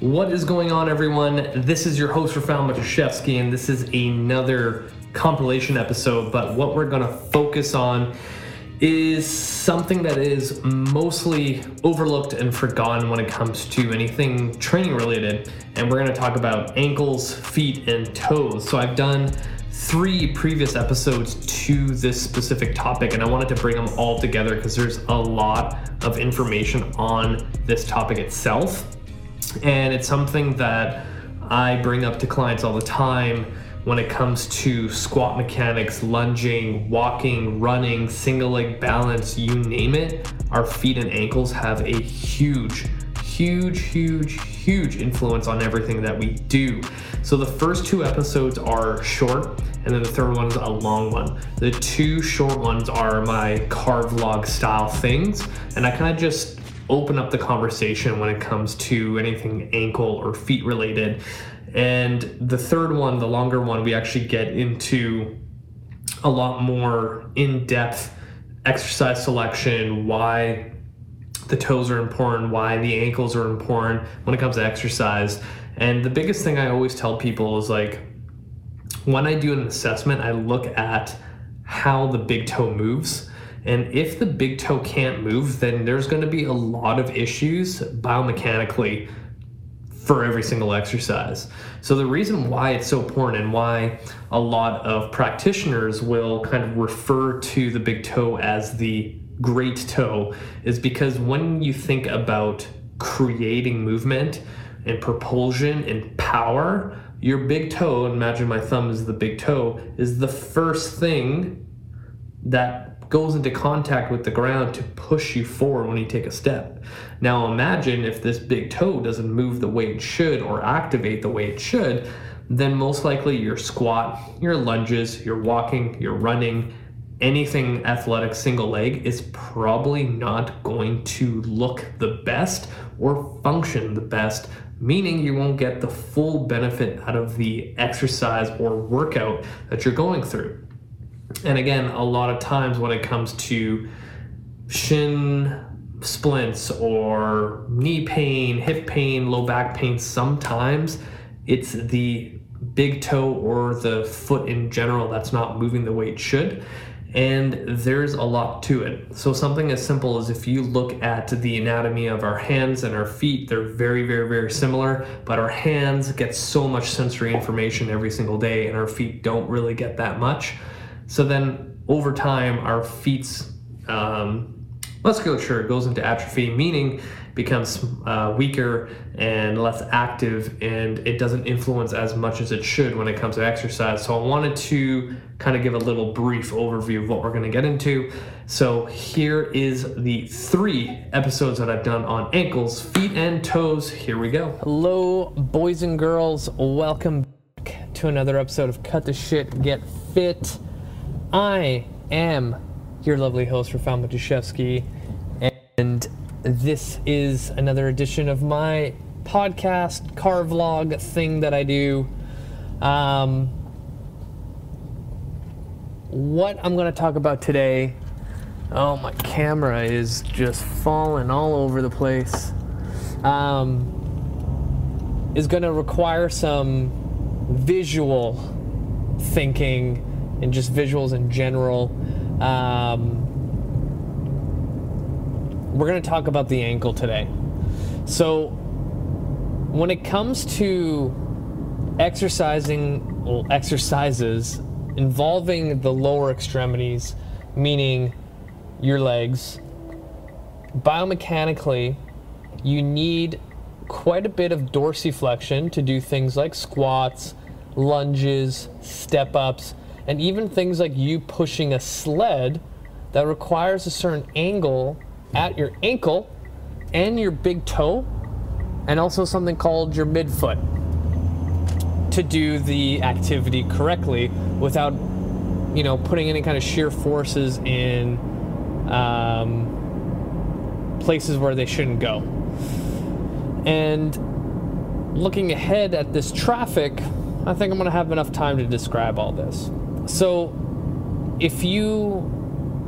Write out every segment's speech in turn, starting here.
What is going on, everyone? This is your host, Rafael Matuszewski, and this is another compilation episode. But what we're going to focus on is something that is mostly overlooked and forgotten when it comes to anything training related. And we're going to talk about ankles, feet, and toes. So I've done three previous episodes to this specific topic, and I wanted to bring them all together because there's a lot of information on this topic itself. And it's something that I bring up to clients all the time when it comes to squat mechanics, lunging, walking, running, single leg balance, you name it. Our feet and ankles have a huge, huge, huge, huge influence on everything that we do. So the first two episodes are short, and then the third one is a long one. The two short ones are my car vlog style things, and I kind of just open up the conversation when it comes to anything ankle or feet related. And the third one, the longer one, we actually get into a lot more in depth exercise selection, why the toes are important, why the ankles are important when it comes to exercise. And the biggest thing I always tell people is like, when I do an assessment, I look at how the big toe moves and if the big toe can't move, then there's going to be a lot of issues biomechanically for every single exercise. So, the reason why it's so important and why a lot of practitioners will kind of refer to the big toe as the great toe is because when you think about creating movement and propulsion and power, your big toe, imagine my thumb is the big toe, is the first thing that goes into contact with the ground to push you forward when you take a step. Now imagine if this big toe doesn't move the way it should or activate the way it should, then most likely your squat, your lunges, your walking, your running, anything athletic single leg is probably not going to look the best or function the best, meaning you won't get the full benefit out of the exercise or workout that you're going through. And again, a lot of times when it comes to shin splints or knee pain, hip pain, low back pain, sometimes it's the big toe or the foot in general that's not moving the way it should. And there's a lot to it. So, something as simple as if you look at the anatomy of our hands and our feet, they're very, very, very similar. But our hands get so much sensory information every single day, and our feet don't really get that much. So then over time, our feet's um, musculature goes into atrophy, meaning becomes uh, weaker and less active, and it doesn't influence as much as it should when it comes to exercise. So I wanted to kind of give a little brief overview of what we're going to get into. So here is the three episodes that I've done on ankles, feet, and toes. Here we go. Hello, boys and girls. Welcome back to another episode of Cut the Shit, Get Fit. I am your lovely host, Rafal Matuszewski, and this is another edition of my podcast, car vlog thing that I do. Um, what I'm going to talk about today. Oh, my camera is just falling all over the place. Um, is going to require some visual thinking and just visuals in general. Um, we're going to talk about the ankle today. So, when it comes to exercising well, exercises involving the lower extremities, meaning your legs, biomechanically, you need quite a bit of dorsiflexion to do things like squats, lunges, step ups, and even things like you pushing a sled that requires a certain angle at your ankle and your big toe, and also something called your midfoot to do the activity correctly without, you know, putting any kind of shear forces in um, places where they shouldn't go. And looking ahead at this traffic, I think I'm going to have enough time to describe all this. So, if you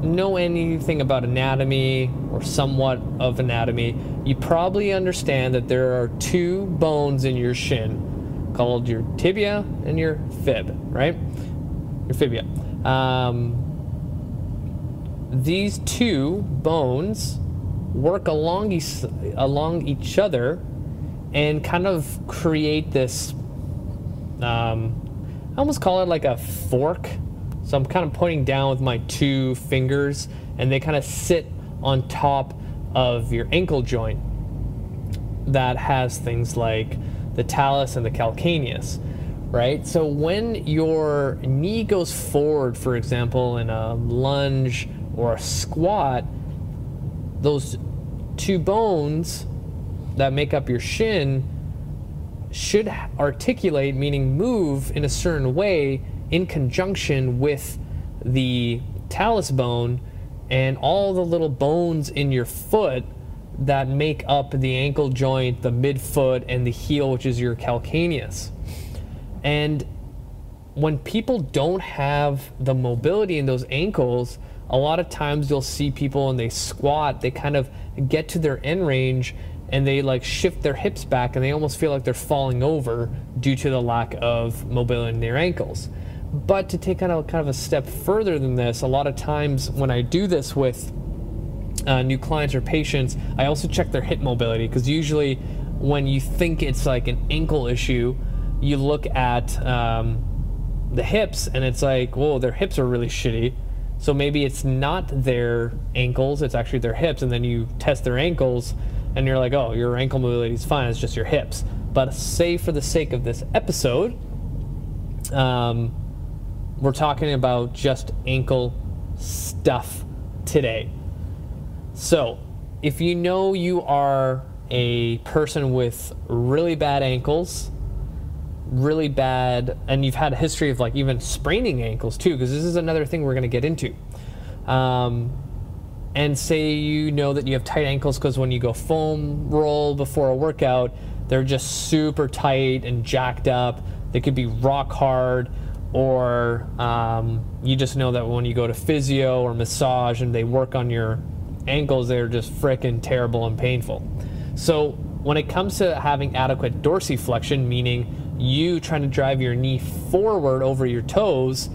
know anything about anatomy or somewhat of anatomy, you probably understand that there are two bones in your shin called your tibia and your fib, right? Your fibia. Um, these two bones work along each, along each other and kind of create this um, I almost call it like a fork. So I'm kind of pointing down with my two fingers and they kind of sit on top of your ankle joint that has things like the talus and the calcaneus, right? So when your knee goes forward, for example, in a lunge or a squat, those two bones that make up your shin should articulate, meaning move in a certain way in conjunction with the talus bone and all the little bones in your foot that make up the ankle joint, the midfoot, and the heel, which is your calcaneus. And when people don't have the mobility in those ankles, a lot of times you'll see people and they squat, they kind of get to their end range and they like shift their hips back and they almost feel like they're falling over due to the lack of mobility in their ankles. But to take kind of kind of a step further than this, a lot of times when I do this with uh, new clients or patients, I also check their hip mobility because usually when you think it's like an ankle issue, you look at um, the hips and it's like, whoa, their hips are really shitty. So maybe it's not their ankles, it's actually their hips, and then you test their ankles and you're like, oh, your ankle mobility is fine, it's just your hips. But say for the sake of this episode, um, we're talking about just ankle stuff today. So, if you know you are a person with really bad ankles, really bad, and you've had a history of like even spraining ankles too, because this is another thing we're going to get into. Um, and say you know that you have tight ankles because when you go foam roll before a workout, they're just super tight and jacked up. They could be rock hard, or um, you just know that when you go to physio or massage and they work on your ankles, they're just freaking terrible and painful. So when it comes to having adequate dorsiflexion, meaning you trying to drive your knee forward over your toes,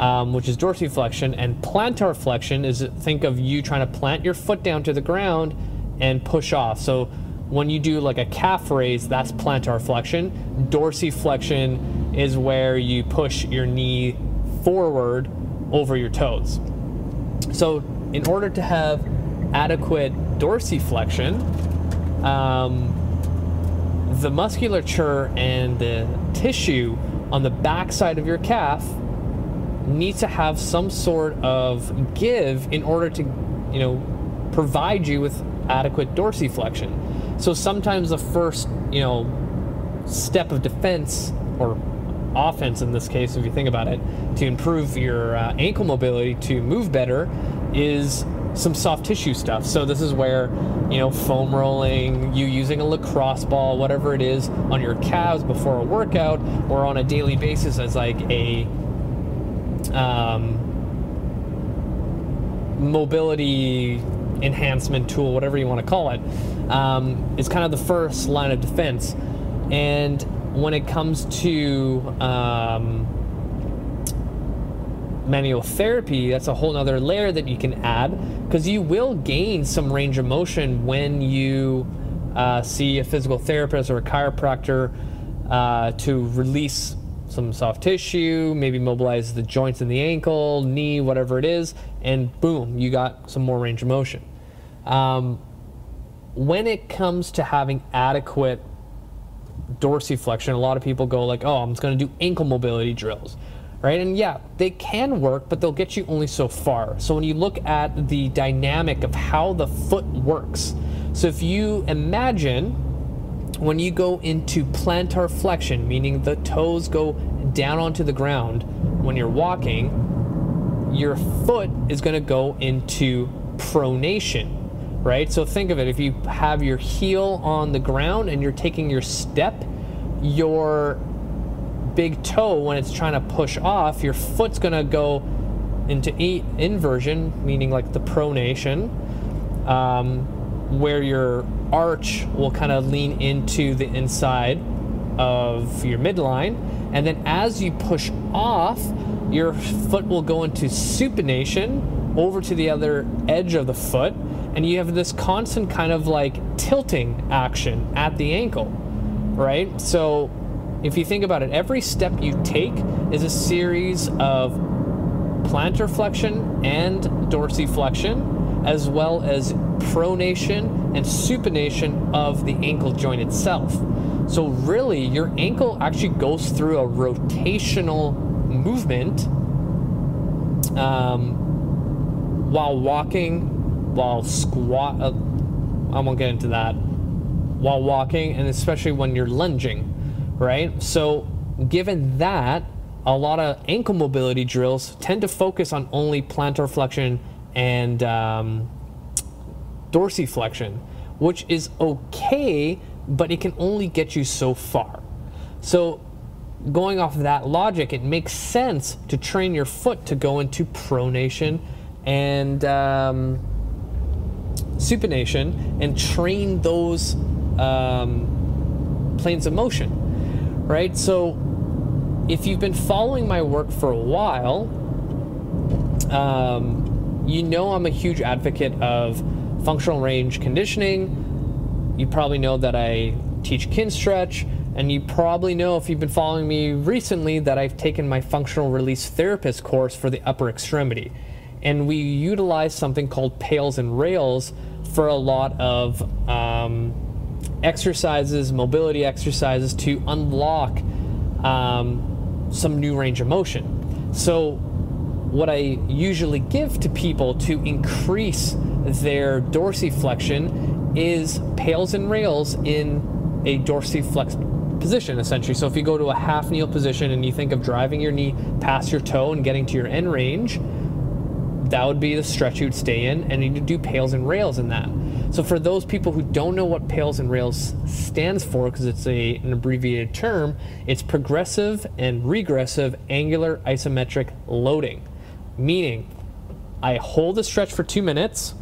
um, which is dorsiflexion, and plantar flexion is think of you trying to plant your foot down to the ground and push off. So when you do like a calf raise, that's plantar flexion. Dorsiflexion is where you push your knee forward over your toes. So in order to have adequate dorsiflexion, um, the musculature and the tissue on the backside of your calf needs to have some sort of give in order to, you know, provide you with adequate dorsiflexion. So sometimes the first, you know, step of defense or offense in this case, if you think about it, to improve your uh, ankle mobility to move better is some soft tissue stuff. So this is where, you know, foam rolling, you using a lacrosse ball, whatever it is, on your calves before a workout or on a daily basis as like a um, mobility enhancement tool, whatever you want to call it, um, is kind of the first line of defense. And when it comes to um, manual therapy, that's a whole other layer that you can add because you will gain some range of motion when you uh, see a physical therapist or a chiropractor uh, to release some soft tissue, maybe mobilize the joints in the ankle, knee, whatever it is, and boom, you got some more range of motion. Um, when it comes to having adequate dorsiflexion, a lot of people go like, "Oh, I'm just going to do ankle mobility drills." Right? And yeah, they can work, but they'll get you only so far. So when you look at the dynamic of how the foot works, so if you imagine when you go into plantar flexion, meaning the toes go down onto the ground when you're walking, your foot is going to go into pronation, right? So think of it if you have your heel on the ground and you're taking your step, your big toe, when it's trying to push off, your foot's going to go into inversion, meaning like the pronation, um, where your arch will kind of lean into the inside of your midline. And then as you push off, your foot will go into supination over to the other edge of the foot. And you have this constant kind of like tilting action at the ankle, right? So if you think about it, every step you take is a series of plantar flexion and dorsiflexion, as well as pronation and supination of the ankle joint itself. So, really, your ankle actually goes through a rotational movement um, while walking, while squat. Uh, I won't get into that. While walking, and especially when you're lunging, right? So, given that, a lot of ankle mobility drills tend to focus on only plantar flexion and um, dorsiflexion, which is okay, but it can only get you so far. So, going off of that logic, it makes sense to train your foot to go into pronation and um, supination and train those um, planes of motion, right? So, if you've been following my work for a while, um, you know I'm a huge advocate of functional range conditioning. You probably know that I teach Kinstretch, and you probably know if you've been following me recently that I've taken my functional release therapist course for the upper extremity. And we utilize something called pails and rails for a lot of um, exercises, mobility exercises to unlock um, some new range of motion. So, what I usually give to people to increase their dorsiflexion is pails and rails in a dorsiflex position, essentially. So, if you go to a half kneel position and you think of driving your knee past your toe and getting to your end range, that would be the stretch you'd stay in, and you do pails and rails in that. So for those people who don't know what Pails and Rails stands for, because it's a, an abbreviated term, it's progressive and regressive angular isometric loading. Meaning, I hold the stretch for two minutes,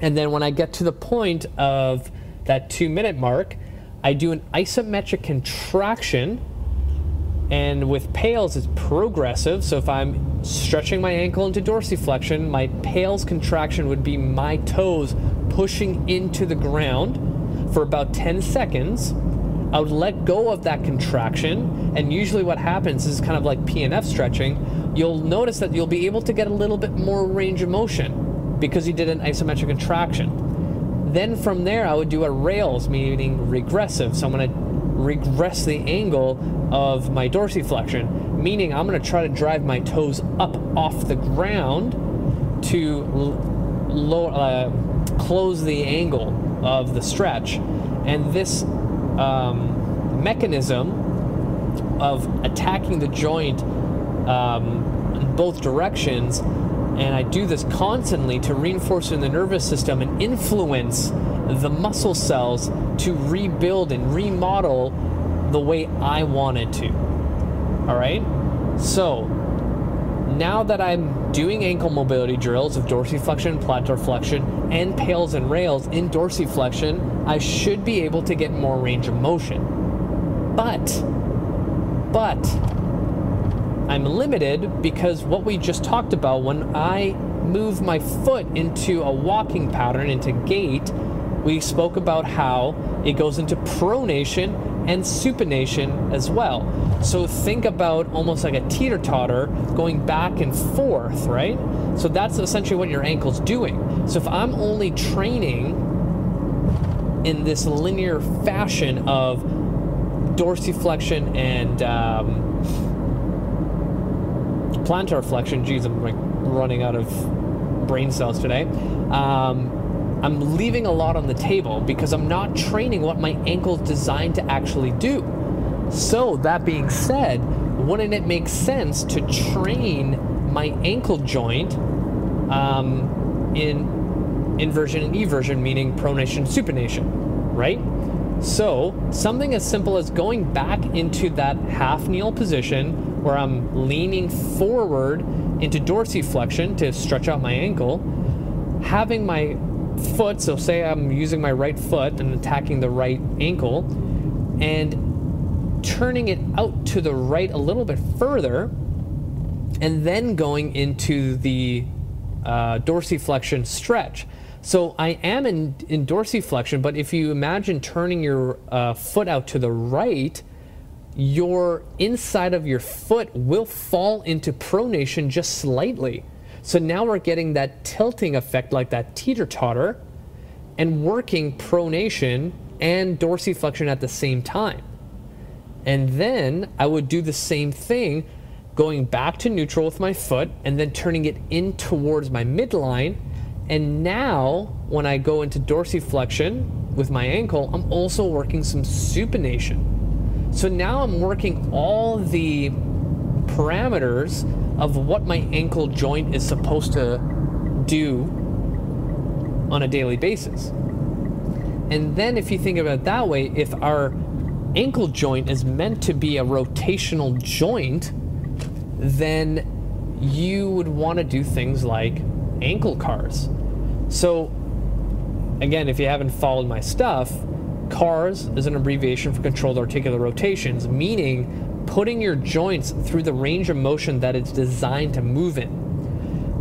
and then when I get to the point of that two minute mark, I do an isometric contraction. And with pails, it's progressive. So if I'm stretching my ankle into dorsiflexion, my pails contraction would be my toes pushing into the ground for about 10 seconds. I would let go of that contraction, and usually what happens is kind of like PNF stretching. You'll notice that you'll be able to get a little bit more range of motion because you did an isometric contraction. Then from there, I would do a rails, meaning regressive. So I'm going to regress the angle of my dorsiflexion, meaning I'm going to try to drive my toes up off the ground to lower. Uh, close the angle of the stretch. And this um, mechanism of attacking the joint um, in both directions, and I do this constantly to reinforce in the nervous system and influence the muscle cells to rebuild and remodel the way I want it to. All right? So, now that I'm doing ankle mobility drills of dorsiflexion, plantar flexion, and pails and rails in dorsiflexion, I should be able to get more range of motion. But, but, I'm limited because what we just talked about, when I move my foot into a walking pattern, into gait, we spoke about how it goes into pronation and supination as well. So think about almost like a teeter totter going back and forth, right? So that's essentially what your ankle's doing. So if I'm only training in this linear fashion of dorsiflexion and um, plantar flexion, geez, I'm like running out of brain cells today. Um, I'm leaving a lot on the table because I'm not training what my ankle's designed to actually do. So, that being said, wouldn't it make sense to train my ankle joint um, in inversion and eversion, meaning pronation, supination, right? So, something as simple as going back into that half kneel position where I'm leaning forward into dorsiflexion to stretch out my ankle, having my foot, so say I'm using my right foot and attacking the right ankle, and turning it out to the right a little bit further, and then going into the uh, dorsiflexion stretch. So I am in, in dorsiflexion, but if you imagine turning your uh, foot out to the right, your inside of your foot will fall into pronation just slightly. So now we're getting that tilting effect like that teeter totter and working pronation and dorsiflexion at the same time. And then I would do the same thing, going back to neutral with my foot and then turning it in towards my midline and now, when I go into dorsiflexion with my ankle, I'm also working some supination. So now I'm working all the parameters of what my ankle joint is supposed to do on a daily basis. And then, if you think about it that way, if our ankle joint is meant to be a rotational joint, then you would want to do things like ankle cars. So, again, if you haven't followed my stuff, CARS is an abbreviation for controlled articular rotations, meaning putting your joints through the range of motion that it's designed to move in.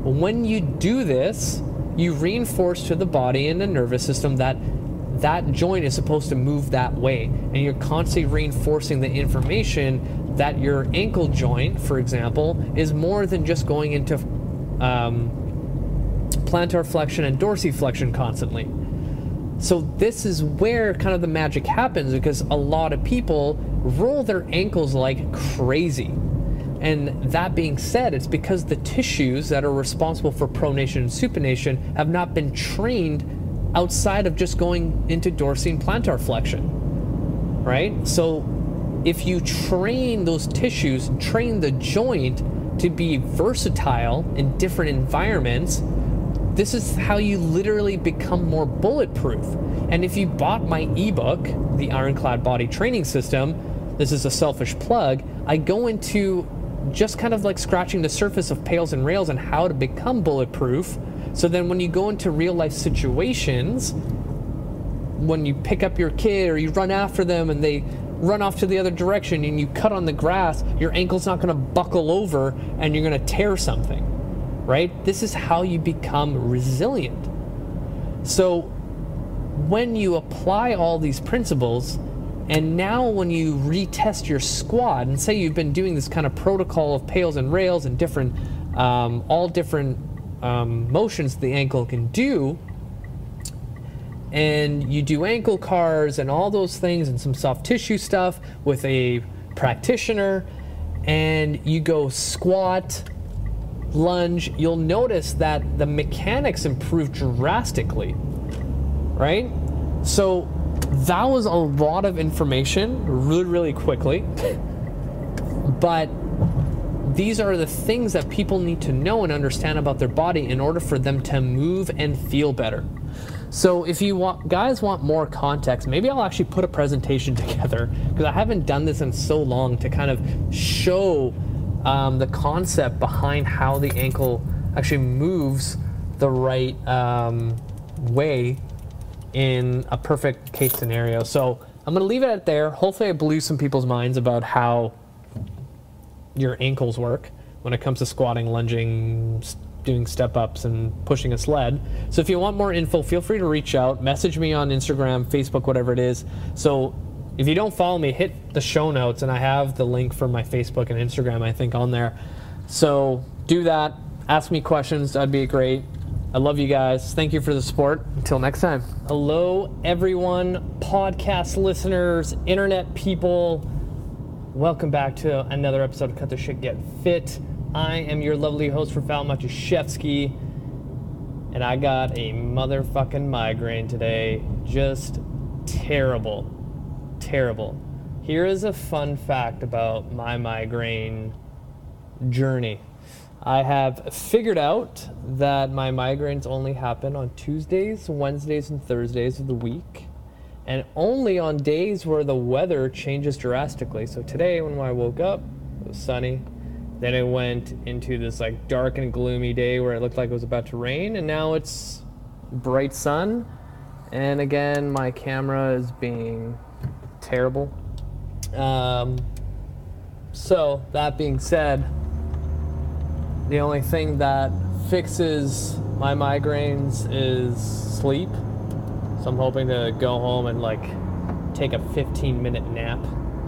When you do this, you reinforce to the body and the nervous system that that joint is supposed to move that way. And you're constantly reinforcing the information that your ankle joint, for example, is more than just going into um, plantar flexion and dorsiflexion constantly. So this is where kind of the magic happens because a lot of people roll their ankles like crazy. And that being said, it's because the tissues that are responsible for pronation and supination have not been trained outside of just going into dorsine plantar flexion. Right? So if you train those tissues, train the joint to be versatile in different environments, this is how you literally become more bulletproof. And if you bought my ebook, The Ironclad Body Training System, this is a selfish plug, I go into just kind of like scratching the surface of pails and rails and how to become bulletproof. So then when you go into real life situations, when you pick up your kid or you run after them and they run off to the other direction and you cut on the grass, your ankle's not going to buckle over and you're going to tear something right? This is how you become resilient. So when you apply all these principles, and now when you retest your squat, and say you've been doing this kind of protocol of pails and rails and different, um, all different um, motions the ankle can do, and you do ankle cars and all those things and some soft tissue stuff with a practitioner, and you go squat lunge, you'll notice that the mechanics improve drastically, right? So that was a lot of information really, really quickly. but these are the things that people need to know and understand about their body in order for them to move and feel better. So if you want, guys want more context, maybe I'll actually put a presentation together because I haven't done this in so long to kind of show um, the concept behind how the ankle actually moves the right um, way in a perfect case scenario. So I'm going to leave it at there. Hopefully, I blew some people's minds about how your ankles work when it comes to squatting, lunging, doing step ups, and pushing a sled. So if you want more info, feel free to reach out, message me on Instagram, Facebook, whatever it is. So if you don't follow me, hit the show notes, and I have the link for my Facebook and Instagram, I think, on there. So do that. Ask me questions. That'd be great. I love you guys. Thank you for the support. Until next time. Hello, everyone, podcast listeners, internet people. Welcome back to another episode of Cut the Shit Get Fit. I am your lovely host Rafal Matuszewski, and I got a motherfucking migraine today. Just terrible terrible. Here is a fun fact about my migraine journey. I have figured out that my migraines only happen on Tuesdays, Wednesdays, and Thursdays of the week, and only on days where the weather changes drastically. So today, when I woke up, it was sunny, Then it went into this like dark and gloomy day where it looked like it was about to rain, and now it's bright sun. And again, my camera is being terrible. Um, so, that being said, the only thing that fixes my migraines is sleep. So I'm hoping to go home and like take a 15 minute nap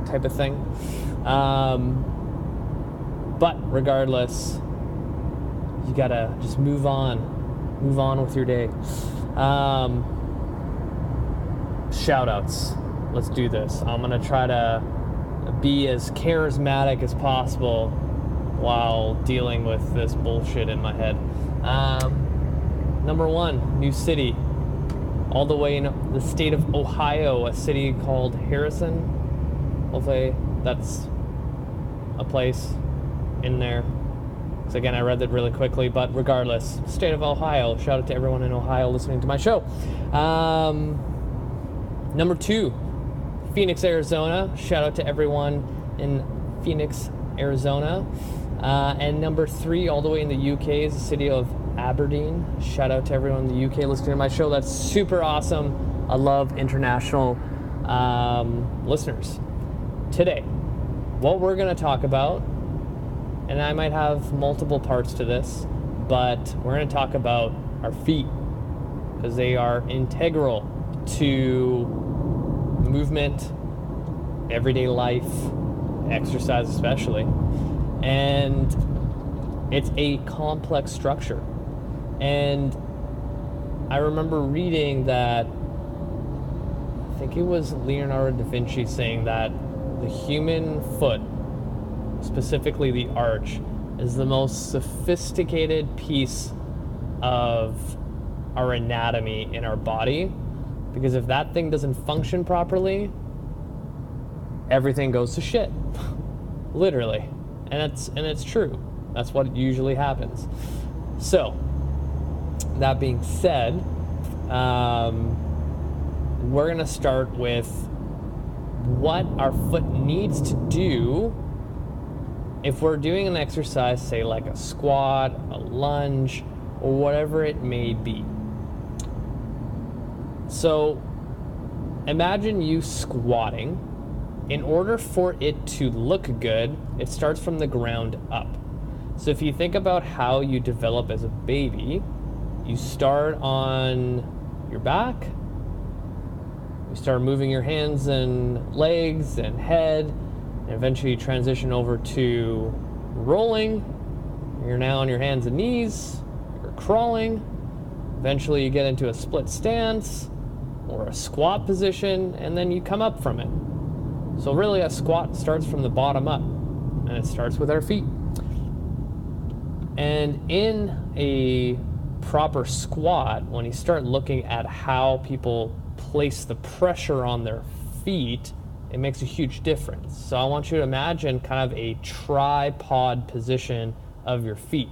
type of thing. Um, but regardless, you gotta just move on, move on with your day. Um, shout outs. Let's do this. I'm gonna try to be as charismatic as possible while dealing with this bullshit in my head. Um, number one, new city. All the way in the state of Ohio, a city called Harrison. Hopefully, that's a place in there. So again, I read that really quickly, but regardless, state of Ohio. Shout out to everyone in Ohio listening to my show. Um, number two, Phoenix, Arizona. Shout out to everyone in Phoenix, Arizona. Uh, and number three, all the way in the UK, is the city of Aberdeen. Shout out to everyone in the UK listening to my show. That's super awesome. I love international um, listeners. Today, what we're going to talk about, and I might have multiple parts to this, but we're going to talk about our feet because they are integral to movement, everyday life, exercise especially. And it's a complex structure. And I remember reading that I think it was Leonardo da Vinci saying that the human foot, specifically the arch, is the most sophisticated piece of our anatomy in our body because if that thing doesn't function properly, everything goes to shit. Literally. And it's and it's true. That's what usually happens. So, that being said, um, we're gonna start with what our foot needs to do if we're doing an exercise, say like a squat, a lunge, or whatever it may be. So imagine you squatting. In order for it to look good, it starts from the ground up. So if you think about how you develop as a baby, you start on your back, you start moving your hands and legs and head, and eventually you transition over to rolling. You're now on your hands and knees, you're crawling. Eventually you get into a split stance or a squat position, and then you come up from it. So, really, a squat starts from the bottom up, and it starts with our feet. And in a proper squat, when you start looking at how people place the pressure on their feet, it makes a huge difference. So, I want you to imagine kind of a tripod position of your feet.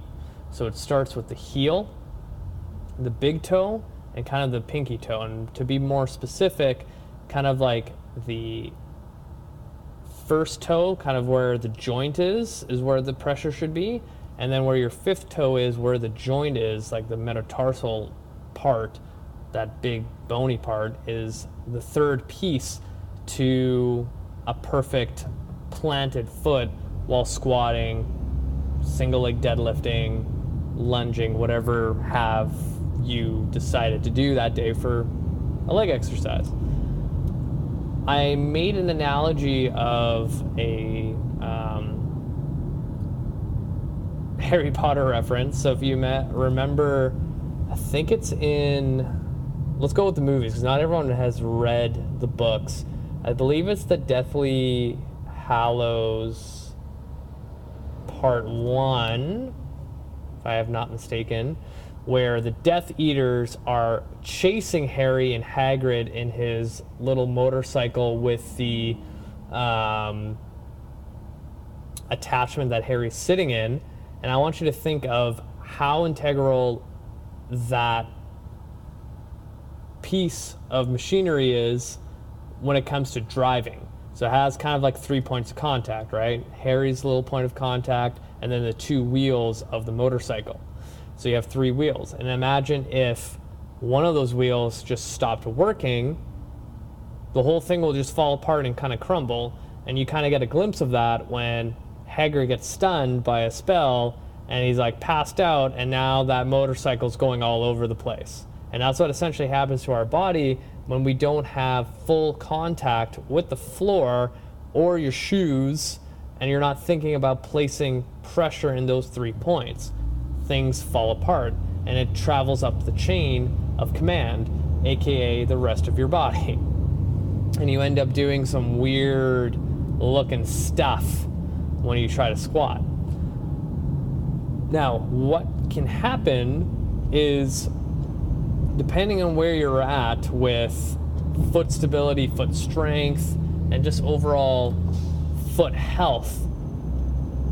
So, it starts with the heel, the big toe, and kind of the pinky toe. And to be more specific, kind of like the first toe, kind of where the joint is, is where the pressure should be. And then where your fifth toe is, where the joint is, like the metatarsal part, that big bony part, is the third piece to a perfect planted foot while squatting, single leg deadlifting, lunging, whatever have you decided to do that day for a leg exercise. I made an analogy of a um, Harry Potter reference. So if you met, remember, I think it's in. Let's go with the movies because not everyone has read the books. I believe it's the Deathly Hallows Part One, if I have not mistaken where the Death Eaters are chasing Harry and Hagrid in his little motorcycle with the um, attachment that Harry's sitting in. And I want you to think of how integral that piece of machinery is when it comes to driving. So it has kind of like three points of contact, right? Harry's little point of contact, and then the two wheels of the motorcycle. So you have three wheels. And imagine if one of those wheels just stopped working, the whole thing will just fall apart and kind of crumble. And you kind of get a glimpse of that when Hagrid gets stunned by a spell and he's like passed out, and now that motorcycle's going all over the place. And that's what essentially happens to our body when we don't have full contact with the floor or your shoes and you're not thinking about placing pressure in those three points. Things fall apart and it travels up the chain of command, aka the rest of your body. And you end up doing some weird looking stuff when you try to squat. Now, what can happen is depending on where you're at with foot stability, foot strength, and just overall foot health,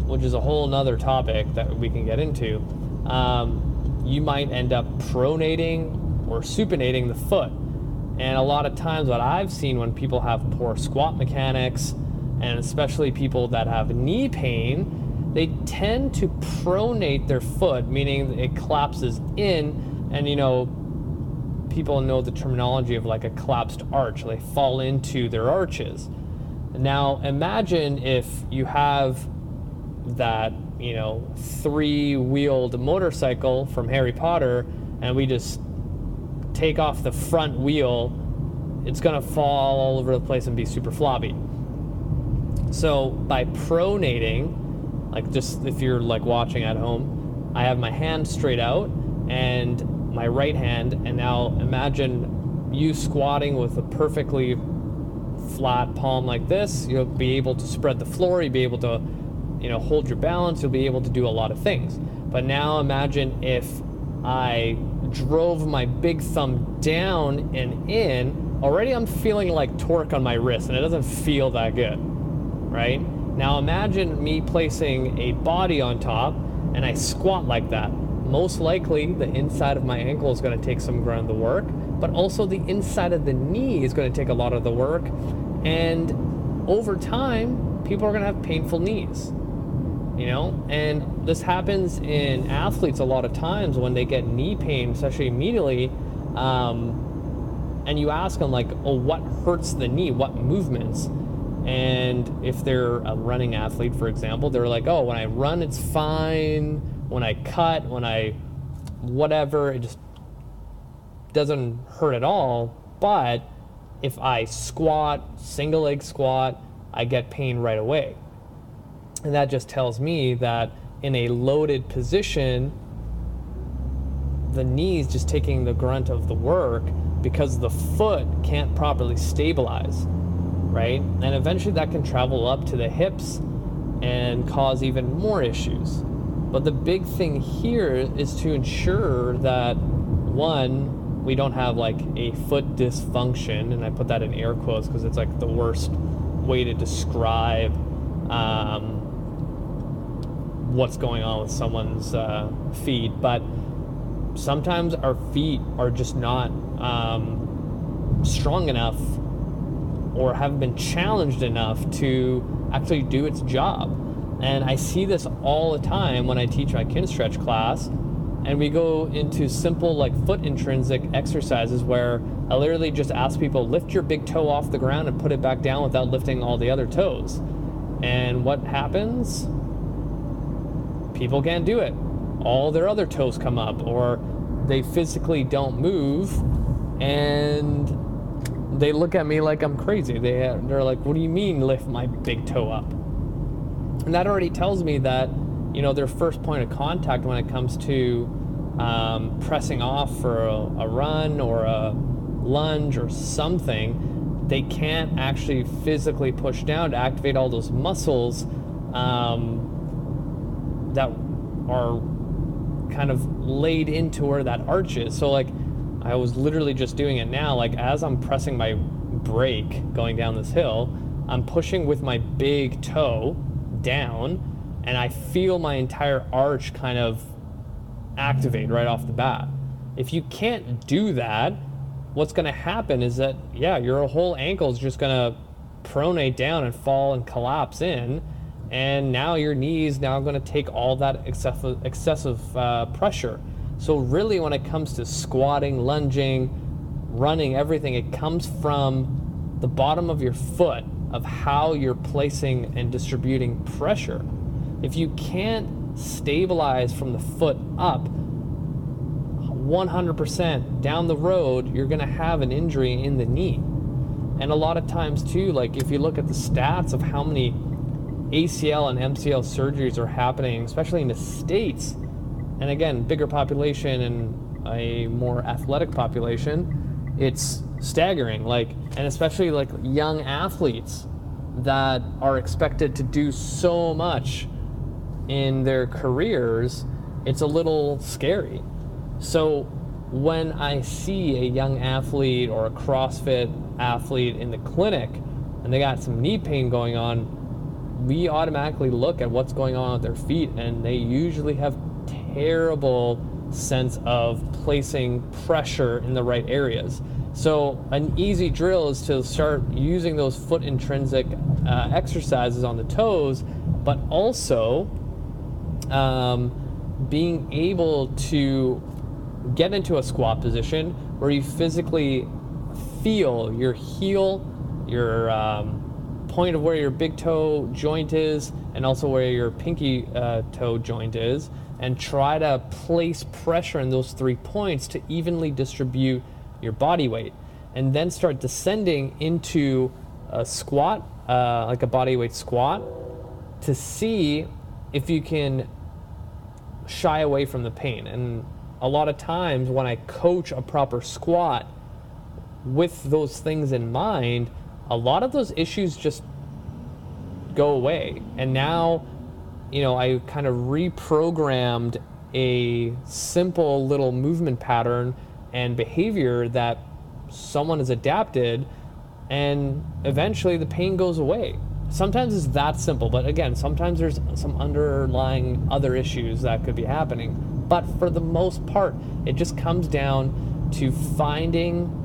which is a whole nother topic that we can get into, um, you might end up pronating or supinating the foot. And a lot of times, what I've seen when people have poor squat mechanics, and especially people that have knee pain, they tend to pronate their foot, meaning it collapses in, and you know, people know the terminology of like a collapsed arch. They fall into their arches. Now imagine if you have that, you know, three-wheeled motorcycle from Harry Potter and we just take off the front wheel, it's gonna fall all over the place and be super floppy. So by pronating, like just if you're like watching at home, I have my hand straight out and my right hand, and now imagine you squatting with a perfectly flat palm like this. You'll be able to spread the floor, you'll be able to, you know, hold your balance, you'll be able to do a lot of things. But now imagine if I drove my big thumb down and in, already I'm feeling like torque on my wrist and it doesn't feel that good, right? Now imagine me placing a body on top and I squat like that most likely the inside of my ankle is going to take some of the work, but also the inside of the knee is going to take a lot of the work. And over time, people are going to have painful knees. You know, and this happens in athletes a lot of times when they get knee pain, especially immediately. Um, and you ask them, like, oh, what hurts the knee? What movements? And if they're a running athlete, for example, they're like, oh, when I run, it's fine when I cut, when I whatever, it just doesn't hurt at all. But if I squat, single leg squat, I get pain right away. And that just tells me that in a loaded position, the knee is just taking the grunt of the work because the foot can't properly stabilize, right? And eventually that can travel up to the hips and cause even more issues. But the big thing here is to ensure that one, we don't have like a foot dysfunction, and I put that in air quotes because it's like the worst way to describe um, what's going on with someone's uh, feet. But sometimes our feet are just not um, strong enough or have been challenged enough to actually do its job. And I see this all the time when I teach my Kinstretch class. And we go into simple, like foot intrinsic exercises where I literally just ask people lift your big toe off the ground and put it back down without lifting all the other toes. And what happens? People can't do it. All their other toes come up, or they physically don't move, and they look at me like I'm crazy. They, they're like, What do you mean, lift my big toe up? And that already tells me that, you know, their first point of contact when it comes to um, pressing off for a, a run or a lunge or something, they can't actually physically push down to activate all those muscles um, that are kind of laid into where that arch is. So, like, I was literally just doing it now. Like, as I'm pressing my brake going down this hill, I'm pushing with my big toe down and I feel my entire arch kind of activate right off the bat. If you can't do that, what's going to happen is that, yeah, your whole ankle is just going to pronate down and fall and collapse in. And now your knee is now going to take all that excessive, excessive uh, pressure. So, really, when it comes to squatting, lunging, running, everything, it comes from the bottom of your foot of how you're placing and distributing pressure. If you can't stabilize from the foot up 100% down the road, you're going to have an injury in the knee. And a lot of times, too, like if you look at the stats of how many ACL and MCL surgeries are happening, especially in the States, and again, bigger population and a more athletic population, it's staggering. Like, and especially like young athletes that are expected to do so much in their careers, it's a little scary. So when I see a young athlete or a CrossFit athlete in the clinic and they got some knee pain going on, we automatically look at what's going on with their feet and they usually have terrible sense of placing pressure in the right areas. So an easy drill is to start using those foot intrinsic uh, exercises on the toes, but also um, being able to get into a squat position where you physically feel your heel, your um, point of where your big toe joint is, and also where your pinky uh, toe joint is, and try to place pressure in those three points to evenly distribute your body weight. And then start descending into a squat, uh, like a body weight squat, to see if you can shy away from the pain. And a lot of times when I coach a proper squat with those things in mind, a lot of those issues just go away. And now, you know, I kind of reprogrammed a simple little movement pattern and behavior that someone has adapted, and eventually the pain goes away. Sometimes it's that simple, but again, sometimes there's some underlying other issues that could be happening. But for the most part, it just comes down to finding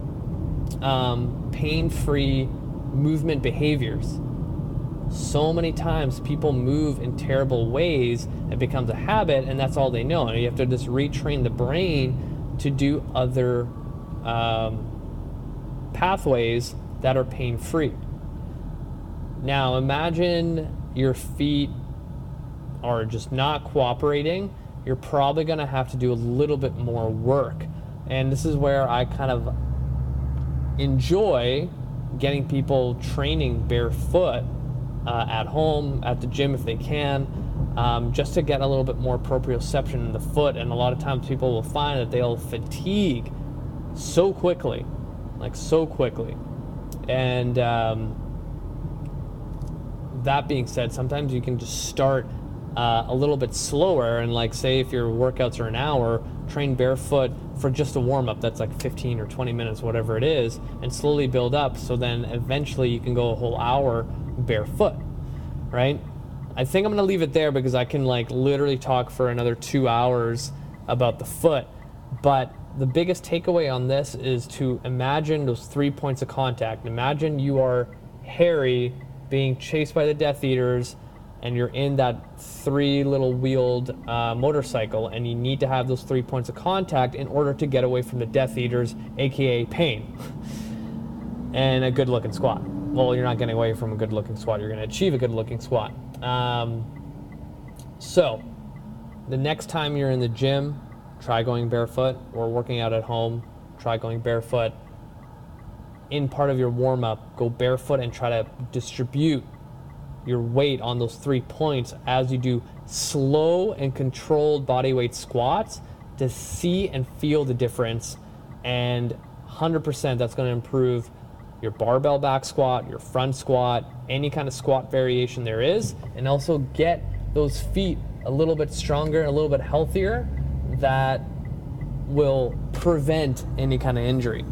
um, pain free movement behaviors. So many times people move in terrible ways, it becomes a habit, and that's all they know. And you have to just retrain the brain to do other um, pathways that are pain free. Now, imagine your feet are just not cooperating you're probably going to have to do a little bit more work. And this is where I kind of enjoy getting people training barefoot uh, at home, at the gym if they can, um, just to get a little bit more proprioception in the foot. And a lot of times people will find that they'll fatigue so quickly, like so quickly. And um, that being said, sometimes you can just start uh, a little bit slower and like say if your workouts are an hour train barefoot for just a warm up that's like 15 or 20 minutes whatever it is and slowly build up so then eventually you can go a whole hour barefoot right? I think i'm to leave it there because i can like literally talk for another two hours about the foot. But the biggest takeaway on this is to imagine those three points of contact. Imagine you are harry being chased by the death eaters and you're in that three little wheeled uh, motorcycle and you need to have those three points of contact in order to get away from the Death Eaters, aka pain, and a good looking squat. Well, you're not getting away from a good looking squat, you're going to achieve a good looking squat. Um, so, the next time you're in the gym, try going barefoot or working out at home, try going barefoot. In part of your warm up, go barefoot and try to distribute your weight on those three points as you do slow and controlled body weight squats to see and feel the difference. And 100% that's going to improve your barbell back squat, your front squat, any kind of squat variation there is, and also get those feet a little bit stronger, a little bit healthier that will prevent any kind of injury.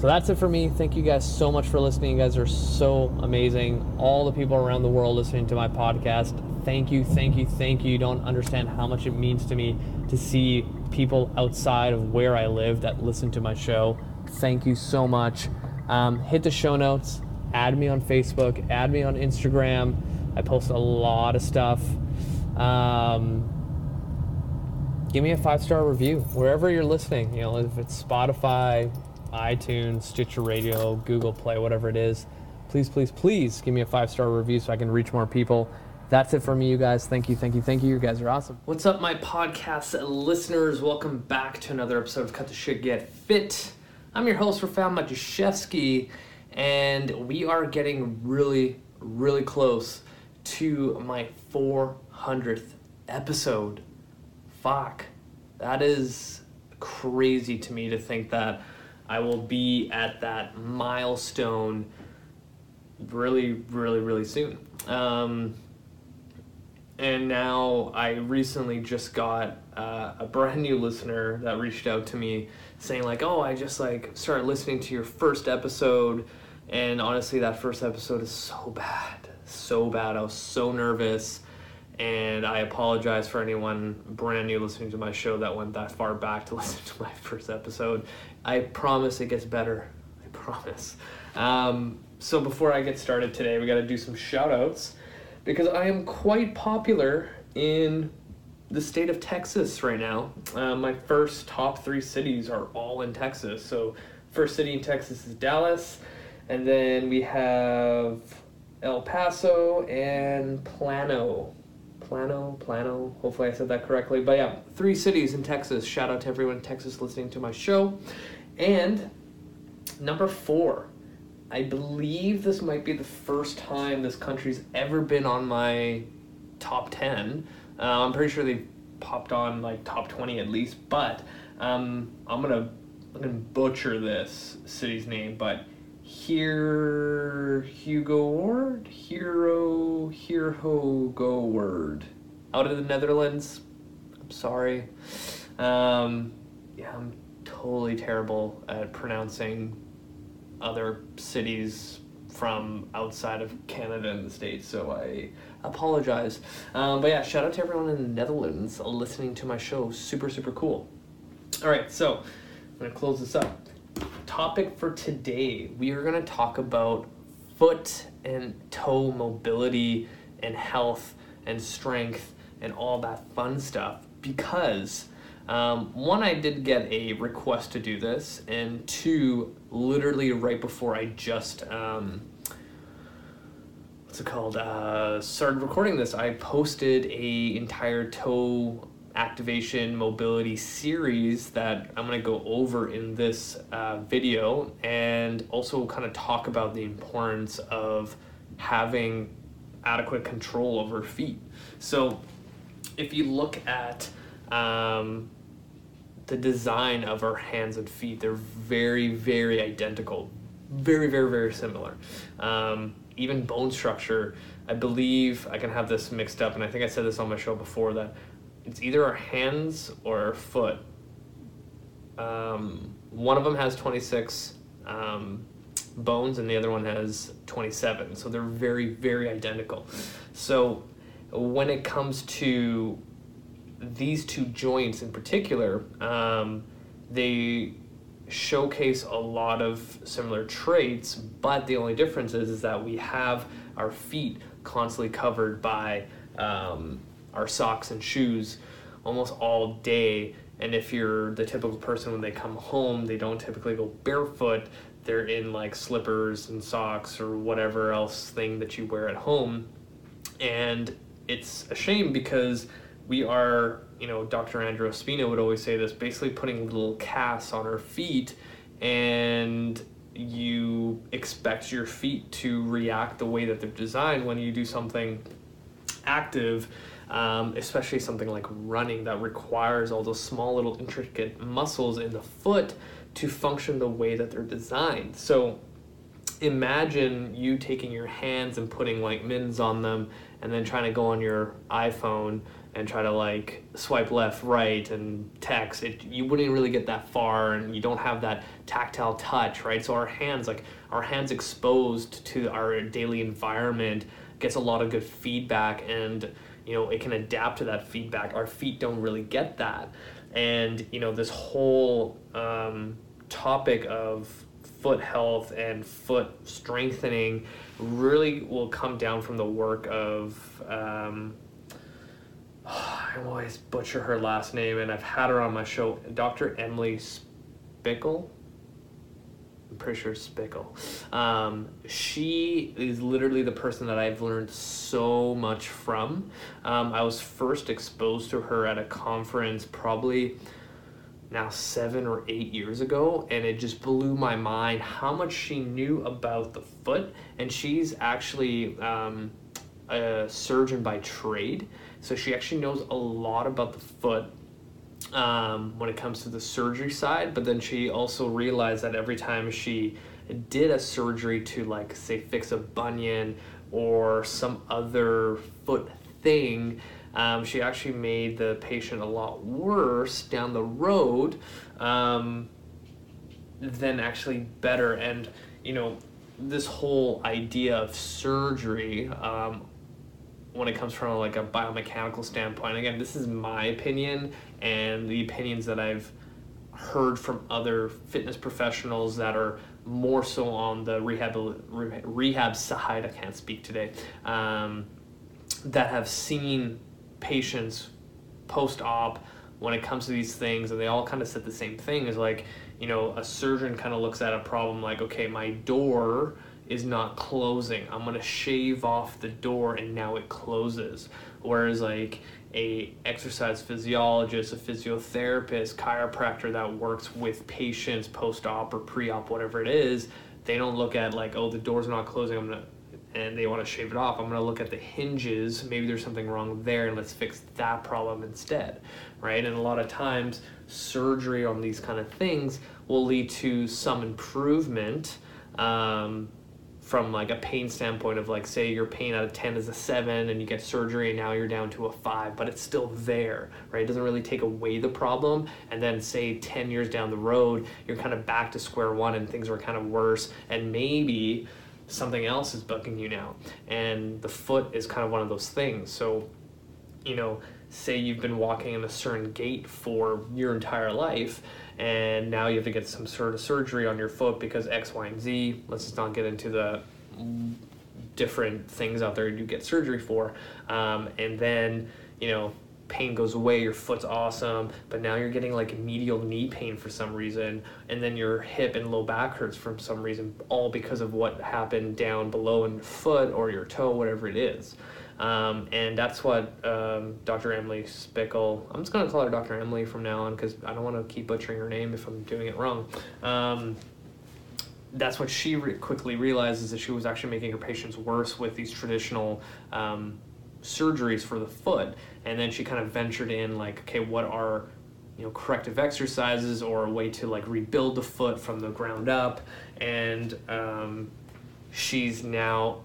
So that's it for me. Thank you guys so much for listening. You guys are so amazing. All the people around the world listening to my podcast, thank you, thank you, thank you. You don't understand how much it means to me to see people outside of where I live that listen to my show. Thank you so much. Um, hit the show notes, add me on Facebook, add me on Instagram. I post a lot of stuff. Um, give me a five star review wherever you're listening. You know, if it's Spotify, iTunes, Stitcher Radio, Google Play, whatever it is. Please, please, please give me a five star review so I can reach more people. That's it for me, you guys. Thank you, thank you, thank you. You guys are awesome. What's up, my podcast listeners? Welcome back to another episode of Cut the Shit Get Fit. I'm your host, Rafal Majashevsky, and we are getting really, really close to my 400th episode. Fuck. That is crazy to me to think that I will be at that milestone really, really, really soon. Um, and now I recently just got uh, a brand new listener that reached out to me saying like, "Oh, I just like started listening to your first episode, and honestly, that first episode is so bad, so bad. I was so nervous." And I apologize for anyone brand new listening to my show that went that far back to listen to my first episode. I promise it gets better. I promise. Um, so before I get started today, we got to do some shout outs because I am quite popular in the state of Texas right now. Uh, my first top three cities are all in Texas. So, first city in Texas is Dallas, and then we have El Paso and Plano. Plano, Plano. Hopefully, I said that correctly. But yeah, three cities in Texas. Shout out to everyone in Texas listening to my show. And number four, I believe this might be the first time this country's ever been on my top 10. Uh, I'm pretty sure they popped on like top 20 at least, but um, I'm gonna I'm gonna butcher this city's name, but here Hugo Ward, Hero Hero Go Word, out of the Netherlands. I'm sorry. Um, yeah, I'm totally terrible at pronouncing other cities from outside of Canada and the States, so I apologize. Um, but yeah, shout out to everyone in the Netherlands listening to my show. Super, super cool. All right, so I'm going to close this up. Topic for today we are going to talk about foot and toe mobility and health and strength and all that fun stuff because um, one, I did get a request to do this, and two, literally right before I just um, what's it called uh, started recording this, I posted a entire toe activation mobility series that I'm to go over in this uh, video and also kind of talk about the importance of having adequate control over feet. So if you look at um, the design of our hands and feet. They're very, very identical, very, very, very similar. Um, even bone structure, I believe I can have this mixed up, and I think I said this on my show before that it's either our hands or our foot. Um, one of them has 26 um, bones, and the other one has 27. So they're very, very identical. So when it comes to these two joints in particular, um, they showcase a lot of similar traits, but the only difference is, is that we have our feet constantly covered by um, our socks and shoes almost all day. And if you're the typical person when they come home, they don't typically go barefoot. They're in like slippers and socks or whatever else thing that you wear at home. And it's a shame because we are, you know, Dr. Andreo Spina would always say this, basically putting little casts on our feet and you expect your feet to react the way that they're designed when you do something active, um, especially something like running that requires all those small little intricate muscles in the foot to function the way that they're designed. So imagine you taking your hands and putting like mittens on them and then trying to go on your iPhone and try to like swipe left, right, and text, it you wouldn't really get that far, and you don't have that tactile touch, right? So our hands, like our hands exposed to our daily environment, gets a lot of good feedback, and you know it can adapt to that feedback. Our feet don't really get that, and you know this whole um, topic of foot health and foot strengthening really will come down from the work of um, I always butcher her last name, and I've had her on my show, Dr. Emily Spickle. I'm pretty sure Spickle. Um, she is literally the person that I've learned so much from. Um, I was first exposed to her at a conference probably now seven or eight years ago, and it just blew my mind how much she knew about the foot. And she's actually um, a surgeon by trade, so she actually knows a lot about the foot um, when it comes to the surgery side. But then she also realized that every time she did a surgery to, like, say, fix a bunion or some other foot thing, um, she actually made the patient a lot worse down the road um, than actually better. And, you know, this whole idea of surgery, um, when it comes from like a biomechanical standpoint, again, this is my opinion and the opinions that I've heard from other fitness professionals that are more so on the rehab rehab side. I can't speak today. Um, that have seen patients post op when it comes to these things and they all kind of said the same thing is like you know a surgeon kind of looks at a problem like okay my door is not closing i'm to shave off the door and now it closes whereas like a exercise physiologist a physiotherapist chiropractor that works with patients post-op or pre-op whatever it is they don't look at like oh the door's not closing i'm to and they want to shave it off, I'm going to look at the hinges. Maybe there's something wrong there, and let's fix that problem instead, right? And a lot of times, surgery on these kind of things will lead to some improvement um, from like a pain standpoint of like say your pain out of 10 is a 7 and you get surgery and now you're down to a 5 but it's still there right it doesn't really take away the problem and then say 10 years down the road you're kind of back to square one and things are kind of worse and maybe something else is bugging you now. And the foot is kind of one of those things. So, you know, say you've been walking in a certain gait for your entire life and now you have to get some sort of surgery on your foot because X, Y, and Z. Let's just not get into the different things out there you get surgery for. Um, and then, you know, pain goes away, your foot's awesome, but now you're getting like medial knee pain for some reason, and then your hip and low back hurts for some reason, all because of what happened down below in your foot or your toe, whatever it is. Um, and that's what um, Dr. Emily Spickle, I'm just going to call her Dr. Emily from now on because I don't want to keep butchering her name if I'm doing it wrong. Um, that's what she re- quickly realizes that she was actually making her patients worse with these traditional um, surgeries for the foot and then she kind of ventured in like okay what are you know corrective exercises or a way to like rebuild the foot from the ground up and um, she's now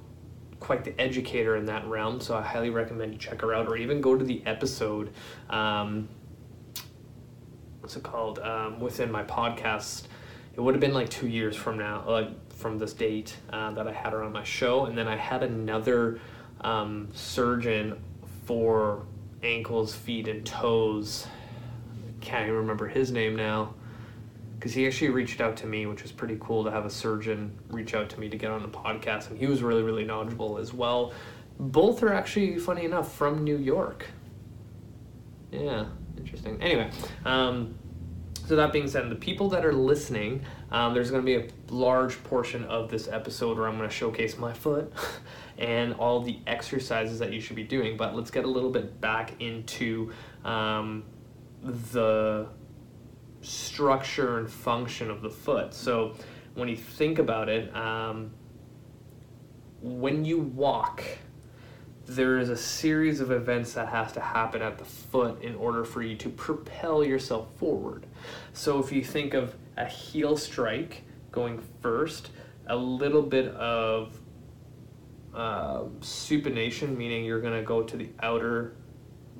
quite the educator in that realm so i highly recommend you check her out or even go to the episode um, what's it called um, within my podcast it would have been like two years from now like from this date uh, that i had her on my show and then i had another um, surgeon for ankles, feet, and toes. Can't even remember his name now. Because he actually reached out to me, which was pretty cool to have a surgeon reach out to me to get on the podcast. And he was really, really knowledgeable as well. Both are actually, funny enough, from New York. Yeah, interesting. Anyway, um, so that being said, the people that are listening, um, there's going to be a large portion of this episode where I'm going to showcase my foot and all the exercises that you should be doing. But let's get a little bit back into um, the structure and function of the foot. So when you think about it, um, when you walk, there is a series of events that has to happen at the foot in order for you to propel yourself forward. So if you think of a heel strike going first, a little bit of uh, supination, meaning you're going to go to the outer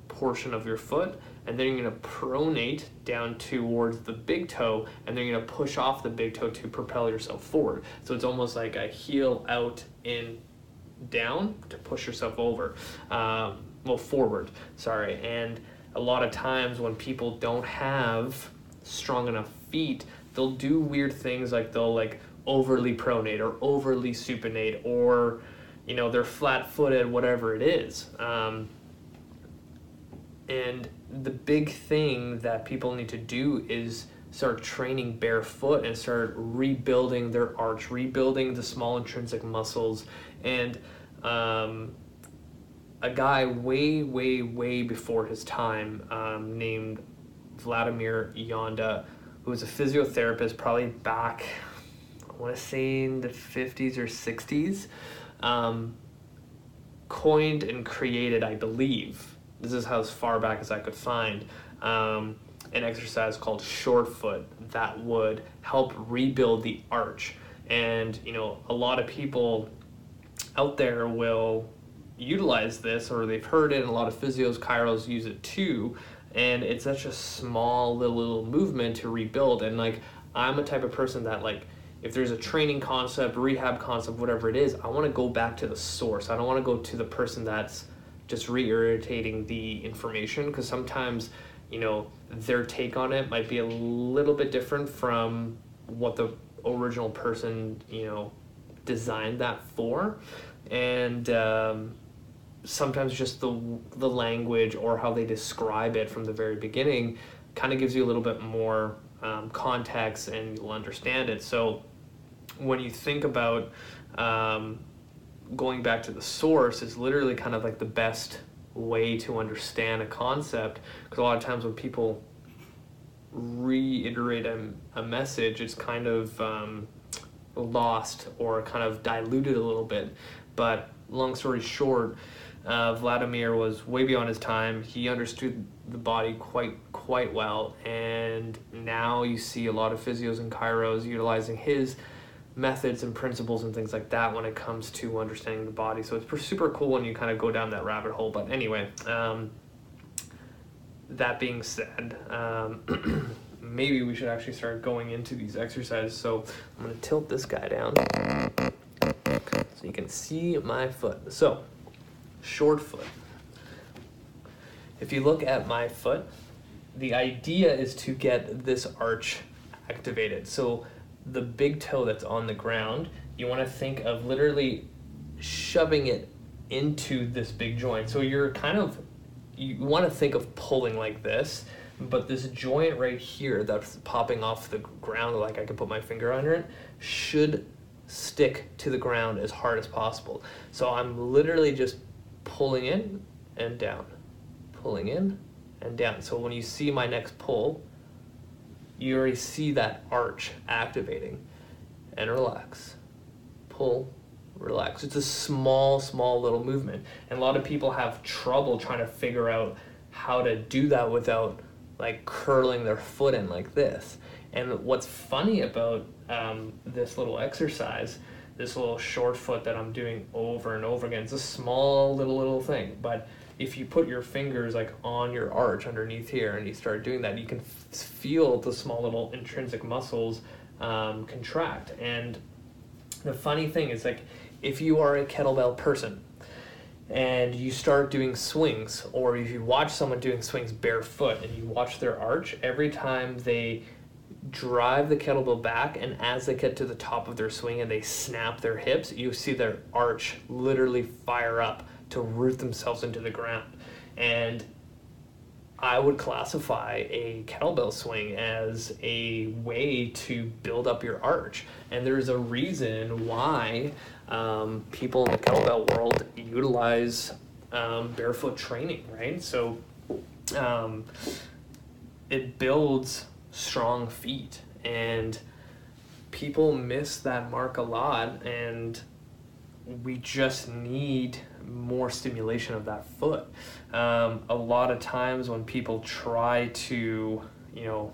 portion of your foot, and then you're going to pronate down towards the big toe, and then you're going to push off the big toe to propel yourself forward. So it's almost like a heel out in down to push yourself over, um, well, forward, sorry. And a lot of times when people don't have strong enough feet, they'll do weird things like they'll like overly pronate or overly supinate or you know they're flat-footed whatever it is um, and the big thing that people need to do is start training barefoot and start rebuilding their arch rebuilding the small intrinsic muscles. And um, a guy way way way before his time um, named Vladimir Janda, who was a physiotherapist probably back I want to say in the 50s or 60s, um, coined and created, I believe, this is how as far back as I could find, um, an exercise called short foot that would help rebuild the arch. And, you know, a lot of people out there will utilize this or they've heard it and a lot of physios, chiros use it too. And it's such a small little, little movement to rebuild. And like, I'm a type of person that like, if there's a training concept, rehab concept, whatever it is, I want to go back to the source. I don't want to go to the person that's just reiterating the information because sometimes, you know, their take on it might be a little bit different from what the original person, you know, designed that for. And um, sometimes just the, the language or how they describe it from the very beginning kind of gives you a little bit more um, context and you'll understand it. So when you think about um, going back to the source, is literally kind of like the best way to understand a concept. Because a lot of times when people reiterate a, a message, it's kind of um, lost or kind of diluted a little bit. But long story short, uh, Vladimir was way beyond his time. He understood the body quite quite well, and now you see a lot of physios and chiros utilizing his methods and principles and things like that when it comes to understanding the body. So it's super cool when you kind of go down that rabbit hole. But anyway, um, that being said, um, maybe we should actually start going into these exercises. So I'm going to tilt this guy down so you can see my foot. So short foot. If you look at my foot, the idea is to get this arch activated. So the big toe that's on the ground, you want to think of literally shoving it into this big joint. So you're kind of, you want to think of pulling like this, but this joint right here that's popping off the ground, like I can put my finger under it, should stick to the ground as hard as possible. So I'm literally just pulling in and down, pulling in and down. So when you see my next pull, you already see that arch activating. And relax. Pull, relax. It's a small, small little movement. And a lot of people have trouble trying to figure out how to do that without like curling their foot in like this. And what's funny about um, this little exercise, this little short foot that I'm doing over and over again, it's a small little, little thing, but if you put your fingers like on your arch underneath here and you start doing that, you can f- feel the small little intrinsic muscles um, contract. And the funny thing is like if you are a kettlebell person and you start doing swings, or if you watch someone doing swings barefoot and you watch their arch, every time they drive the kettlebell back and as they get to the top of their swing and they snap their hips, you see their arch literally fire up to root themselves into the ground. And I would classify a kettlebell swing as a way to build up your arch. And there's a reason why um, people in the kettlebell world utilize um, barefoot training, right? So um, it builds strong feet. And people miss that mark a lot. And we just need more stimulation of that foot. Um, a lot of times when people try to, you know,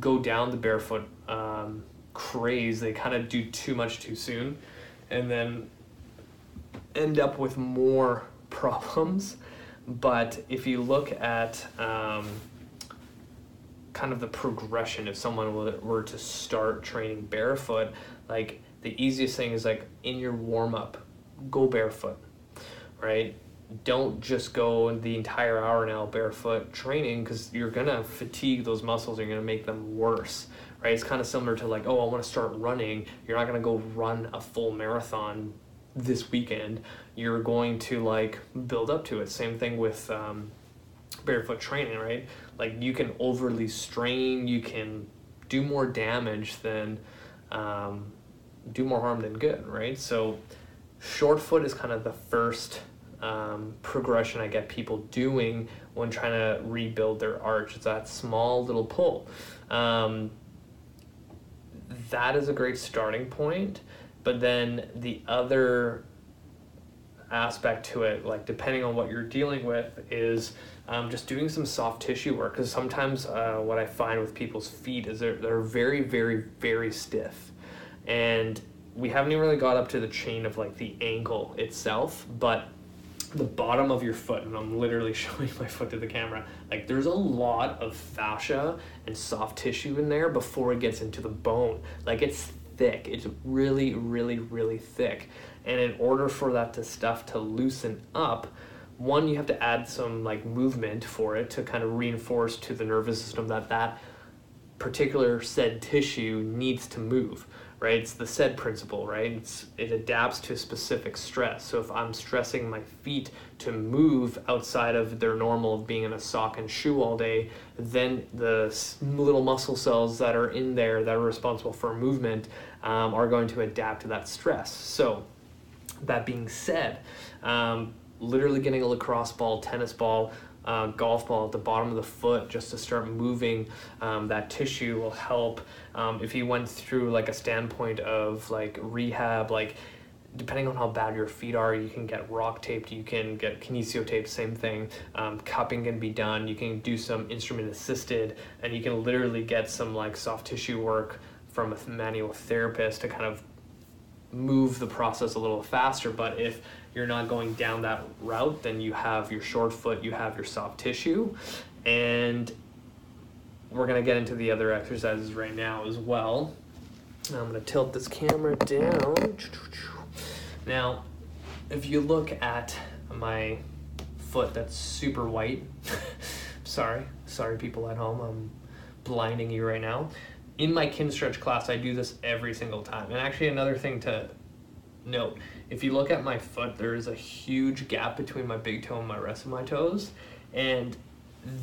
go down the barefoot um, craze, they kind of do too much too soon and then end up with more problems. But if you look at um, kind of the progression, if someone were to start training barefoot, like the easiest thing is like in your warm up, go barefoot right? Don't just go the entire hour now barefoot training because you're gonna fatigue those muscles. You're gonna make them worse, right? It's kind of similar to like, oh, I want to start running. You're not to go run a full marathon this weekend. You're going to like build up to it. Same thing with um, barefoot training, right? Like you can overly strain, you can do more damage than um, do more harm than good, right? So short foot is kind of the first um, progression I get people doing when trying to rebuild their arch. It's that small little pull. Um, that is a great starting point, but then the other aspect to it, like depending on what you're dealing with, is um, just doing some soft tissue work. Because sometimes uh, what I find with people's feet is they're, they're very, very, very stiff. And we haven't even really got up to the chain of like the ankle itself, but the bottom of your foot, and I'm literally showing my foot to the camera, like there's a lot of fascia and soft tissue in there before it gets into the bone. Like it's thick, it's really, really, really thick. And in order for that to stuff to loosen up, one, you have to add some like movement for it to kind of reinforce to the nervous system that that particular said tissue needs to move right? It's the SAID principle, right? It's, it adapts to specific stress. So if I'm stressing my feet to move outside of their normal of being in a sock and shoe all day, then the little muscle cells that are in there that are responsible for movement um, are going to adapt to that stress. So that being said, um, literally getting a lacrosse ball, tennis ball, uh, golf ball at the bottom of the foot just to start moving um, that tissue will help. Um, if you went through like a standpoint of like rehab like depending on how bad your feet are you can get rock taped you can get kinesio tape same thing. Um, cupping can be done you can do some instrument assisted and you can literally get some like soft tissue work from a manual therapist to kind of move the process a little faster. But if you're not going down that route, then you have your short foot, you have your soft tissue, and we're gonna get into the other exercises right now as well. Now I'm gonna tilt this camera down. Now, if you look at my foot that's super white, sorry, sorry people at home, I'm blinding you right now. In my Kinstretch class, I do this every single time. And actually, another thing to note if you look at my foot, there is a huge gap between my big toe and my rest of my toes, and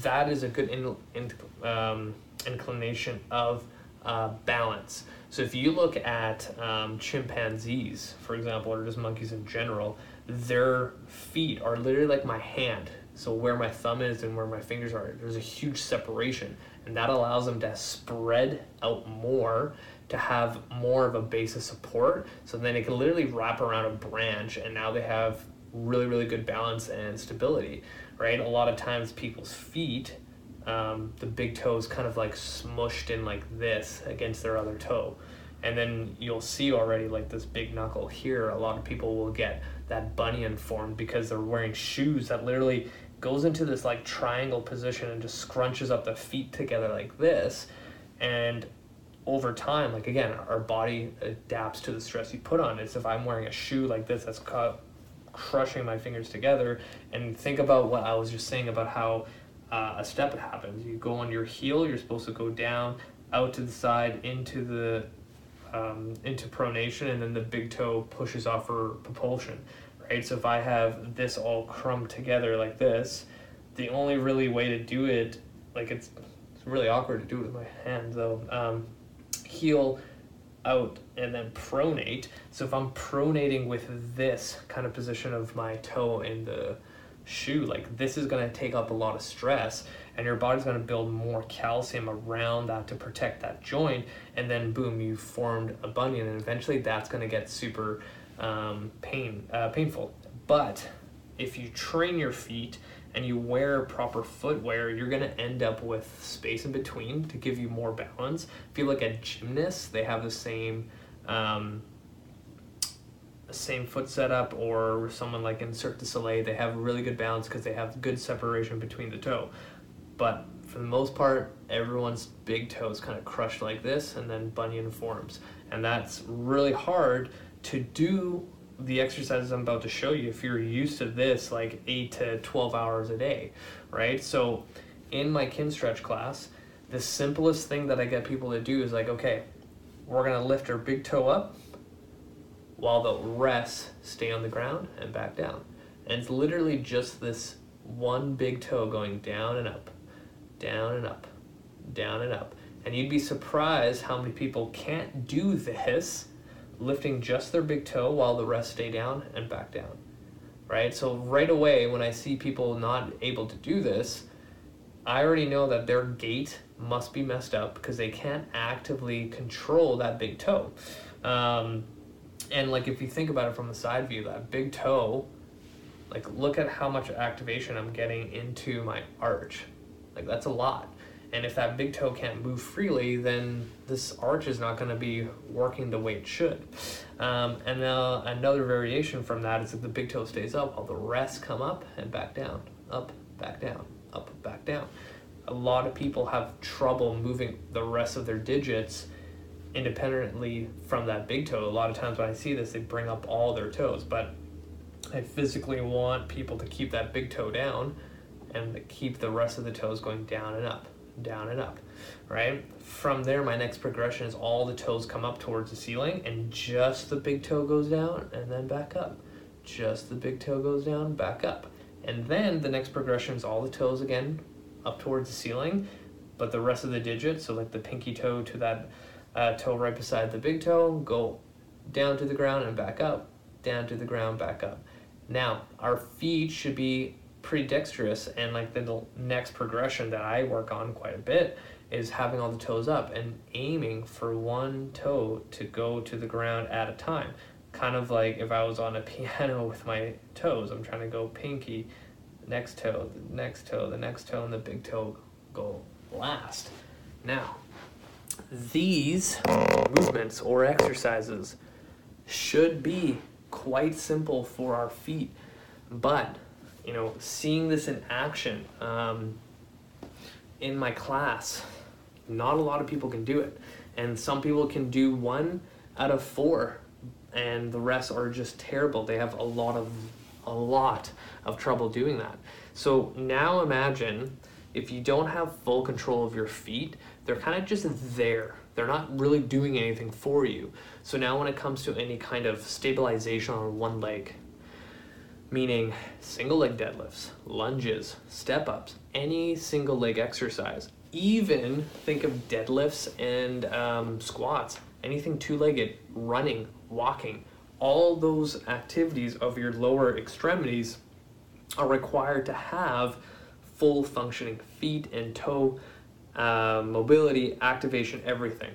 that is a good in, in, um, inclination of uh, balance. So if you look at um, chimpanzees, for example, or just monkeys in general, their feet are literally like my hand. So where my thumb is and where my fingers are, there's a huge separation, and that allows them to spread out more to have more of a base of support. So then it can literally wrap around a branch, and now they have really, really good balance and stability, right? A lot of times people's feet, um, the big toe is kind of like smushed in like this against their other toe. And then you'll see already like this big knuckle here. A lot of people will get that bunion formed because they're wearing shoes that literally goes into this like triangle position and just scrunches up the feet together like this. And over time, like again, our body adapts to the stress you put on it. So if I'm wearing a shoe like this that's crushing my fingers together, and think about what I was just saying about how uh, a step happens. You go on your heel, you're supposed to go down, out to the side, into the um, into pronation, and then the big toe pushes off for propulsion, right? So if I have this all crumbed together like this, the only really way to do it, like it's, it's really awkward to do it with my hands though. Um, heel out and then pronate. So if I'm pronating with this kind of position of my toe in the shoe, like this is going to take up a lot of stress and your body's going to build more calcium around that to protect that joint and then boom you formed a bunion and eventually that's going to get super um, pain uh, painful but if you train your feet and you wear proper footwear, you're going to end up with space in between to give you more balance. If you look at gymnasts, they have the same um, same foot setup, or someone like in Cirque du Soleil, they have really good balance because they have good separation between the toe. But for the most part, everyone's big toe is kind of crushed like this, and then bunion forms, and that's really hard to do the exercises I'm about to show you if you're used to this like 8 to 12 hours a day, right? So in my Kinstretch class, the simplest thing that I get people to do is like, okay, we're gonna lift our big toe up while the rest stay on the ground and back down. And it's literally just this one big toe going down and up, down and up, down and up. And you'd be surprised how many people can't do this, lifting just their big toe while the rest stay down and back down. Right? So, right away, when I see people not able to do this, I already know that their gait must be messed up because they can't actively control that big toe. Um, and like if you think about it from the side view, that big toe, like look at how much activation I'm getting into my arch. Like that's a lot. And if that big toe can't move freely, then this arch is not going to be working the way it should. Um, and another variation from that is that the big toe stays up while the rest come up and back down, up, back down, up, back down. A lot of people have trouble moving the rest of their digits independently from that big toe. A lot of times when I see this, they bring up all their toes, but I physically want people to keep that big toe down and keep the rest of the toes going down and up, down and up, right? From there, my next progression is all the toes come up towards the ceiling and just the big toe goes down and then back up. Just the big toe goes down, back up. And then the next progression is all the toes again up towards the ceiling, but the rest of the digits, so like the pinky toe to that uh, toe right beside the big toe, go down to the ground and back up, down to the ground, back up. Now, our feet should be pretty dexterous, and like the next progression that I work on quite a bit is having all the toes up and aiming for one toe to go to the ground at a time. Kind of like if I was on a piano with my toes, I'm trying to go pinky, next toe, the next toe, the next toe, and the big toe go last. Now, these movements or exercises should be quite simple for our feet, but you know, seeing this in action um, in my class, not a lot of people can do it, and some people can do one out of four, and the rest are just terrible. They have a lot of a lot of trouble doing that. So now imagine if you don't have full control of your feet, they're kind of just there. They're not really doing anything for you. So now when it comes to any kind of stabilization on one leg, meaning single leg deadlifts, lunges, step ups, any single leg exercise, even think of deadlifts and um, squats, anything two legged, running, walking, all those activities of your lower extremities are required to have full functioning feet and toe uh, mobility, activation, everything.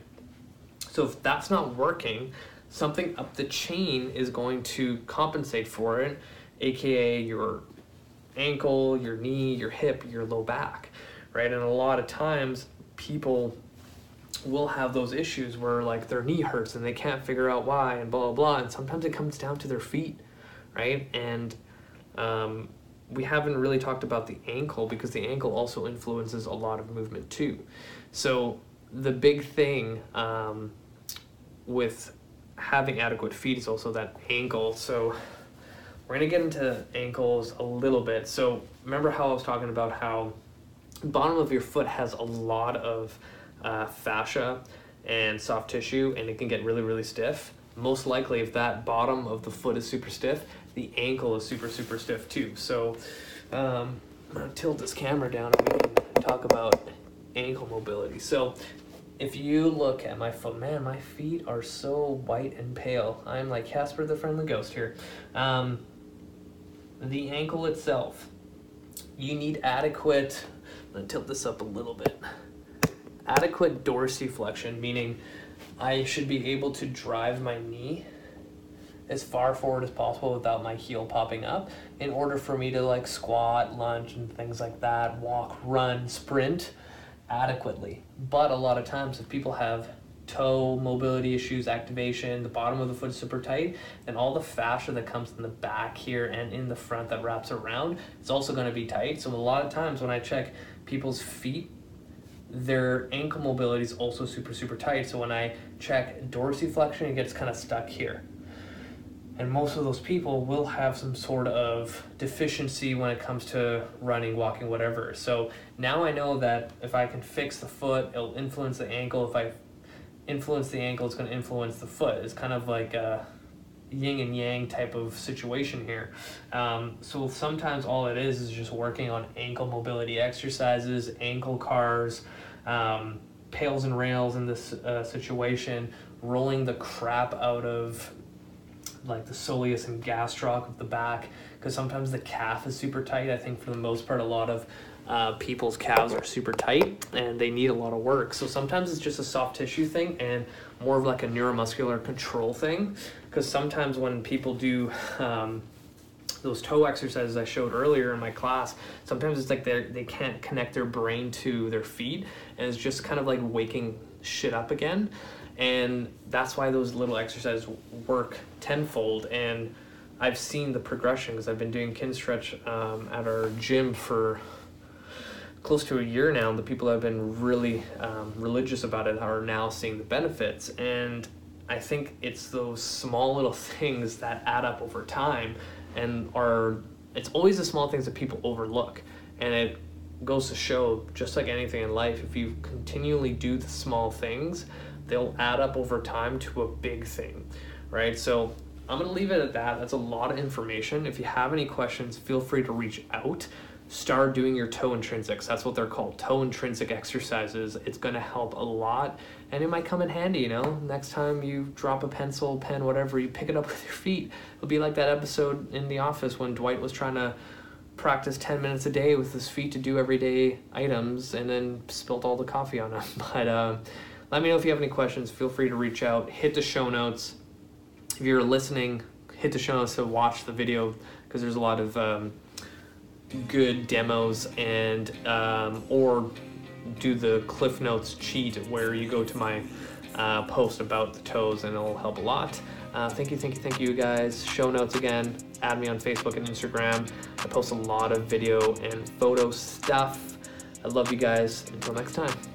So if that's not working, something up the chain is going to compensate for it, aka your ankle, your knee, your hip, your low back, right? And a lot of times people will have those issues where like their knee hurts and they can't figure out why and blah blah blah and sometimes it comes down to their feet right and um, we haven't really talked about the ankle because the ankle also influences a lot of movement too. So the big thing um, with having adequate feet is also that ankle. So we're gonna get into ankles a little bit. So remember how I was talking about how bottom of your foot has a lot of uh, fascia and soft tissue and it can get really really stiff? Most likely if that bottom of the foot is super stiff the ankle is super super stiff too. So um, i'm going to tilt this camera down and we can talk about ankle mobility. So if you look at my foot man my feet are so white and pale. I'm like casper the friendly ghost here. Um, the ankle itself you need adequate i'm to tilt this up a little bit adequate dorsiflexion meaning I should be able to drive my knee as far forward as possible without my heel popping up in order for me to like squat, lunge, and things like that, walk, run, sprint adequately. But a lot of times, if people have toe mobility issues, activation, the bottom of the foot is super tight, then all the fascia that comes in the back here and in the front that wraps around is also going to be tight. So a lot of times when I check people's feet their ankle mobility is also super super tight so when i check dorsiflexion it gets kind of stuck here and most of those people will have some sort of deficiency when it comes to running, walking, whatever. So now I know that if I can fix the foot, it'll influence the ankle. If I influence the ankle, it's going to influence the foot. It's kind of like a yin and yang type of situation here. Um, so sometimes all it is is just working on ankle mobility exercises, ankle cars, um, pails and rails in this uh, situation, rolling the crap out of like the soleus and gastroc of the back because sometimes the calf is super tight. I think for the most part, a lot of uh, people's calves are super tight and they need a lot of work. So sometimes it's just a soft tissue thing and more of like a neuromuscular control thing. Because sometimes when people do um, those toe exercises I showed earlier in my class, sometimes it's like they they can't connect their brain to their feet and it's just kind of like waking shit up again and that's why those little exercises work tenfold. And i've seen the progression because i've been doing Kinstretch um, at our gym for close to a year now and the people that have been really um, religious about it are now seeing the benefits. And i think it's those small little things that add up over time and are it's always the small things that people overlook. And it goes to show just like anything in life if you continually do the small things they'll add up over time to a big thing, right? So I'm going to leave it at that. That's a lot of information. If you have any questions, feel free to reach out. Start doing your toe intrinsics. That's what they're called toe intrinsic exercises. It's going to help a lot and it might come in handy, you know. Next time you drop a pencil, pen, whatever, you pick it up with your feet. It'll be like that episode in The Office when Dwight was trying to practice 10 minutes a day with his feet to do everyday items and then spilled all the coffee on him. But, uh, let me know if you have any questions. Feel free to reach out. Hit the show notes. If you're listening, hit the show notes to watch the video because there's a lot of um, good demos and um, or do the Cliff Notes cheat where you go to my uh, post about the toes and it'll help a lot. Uh, thank you, thank you, thank you, guys. Show notes again. Add me on Facebook and Instagram. I post a lot of video and photo stuff. I love you guys. Until next time.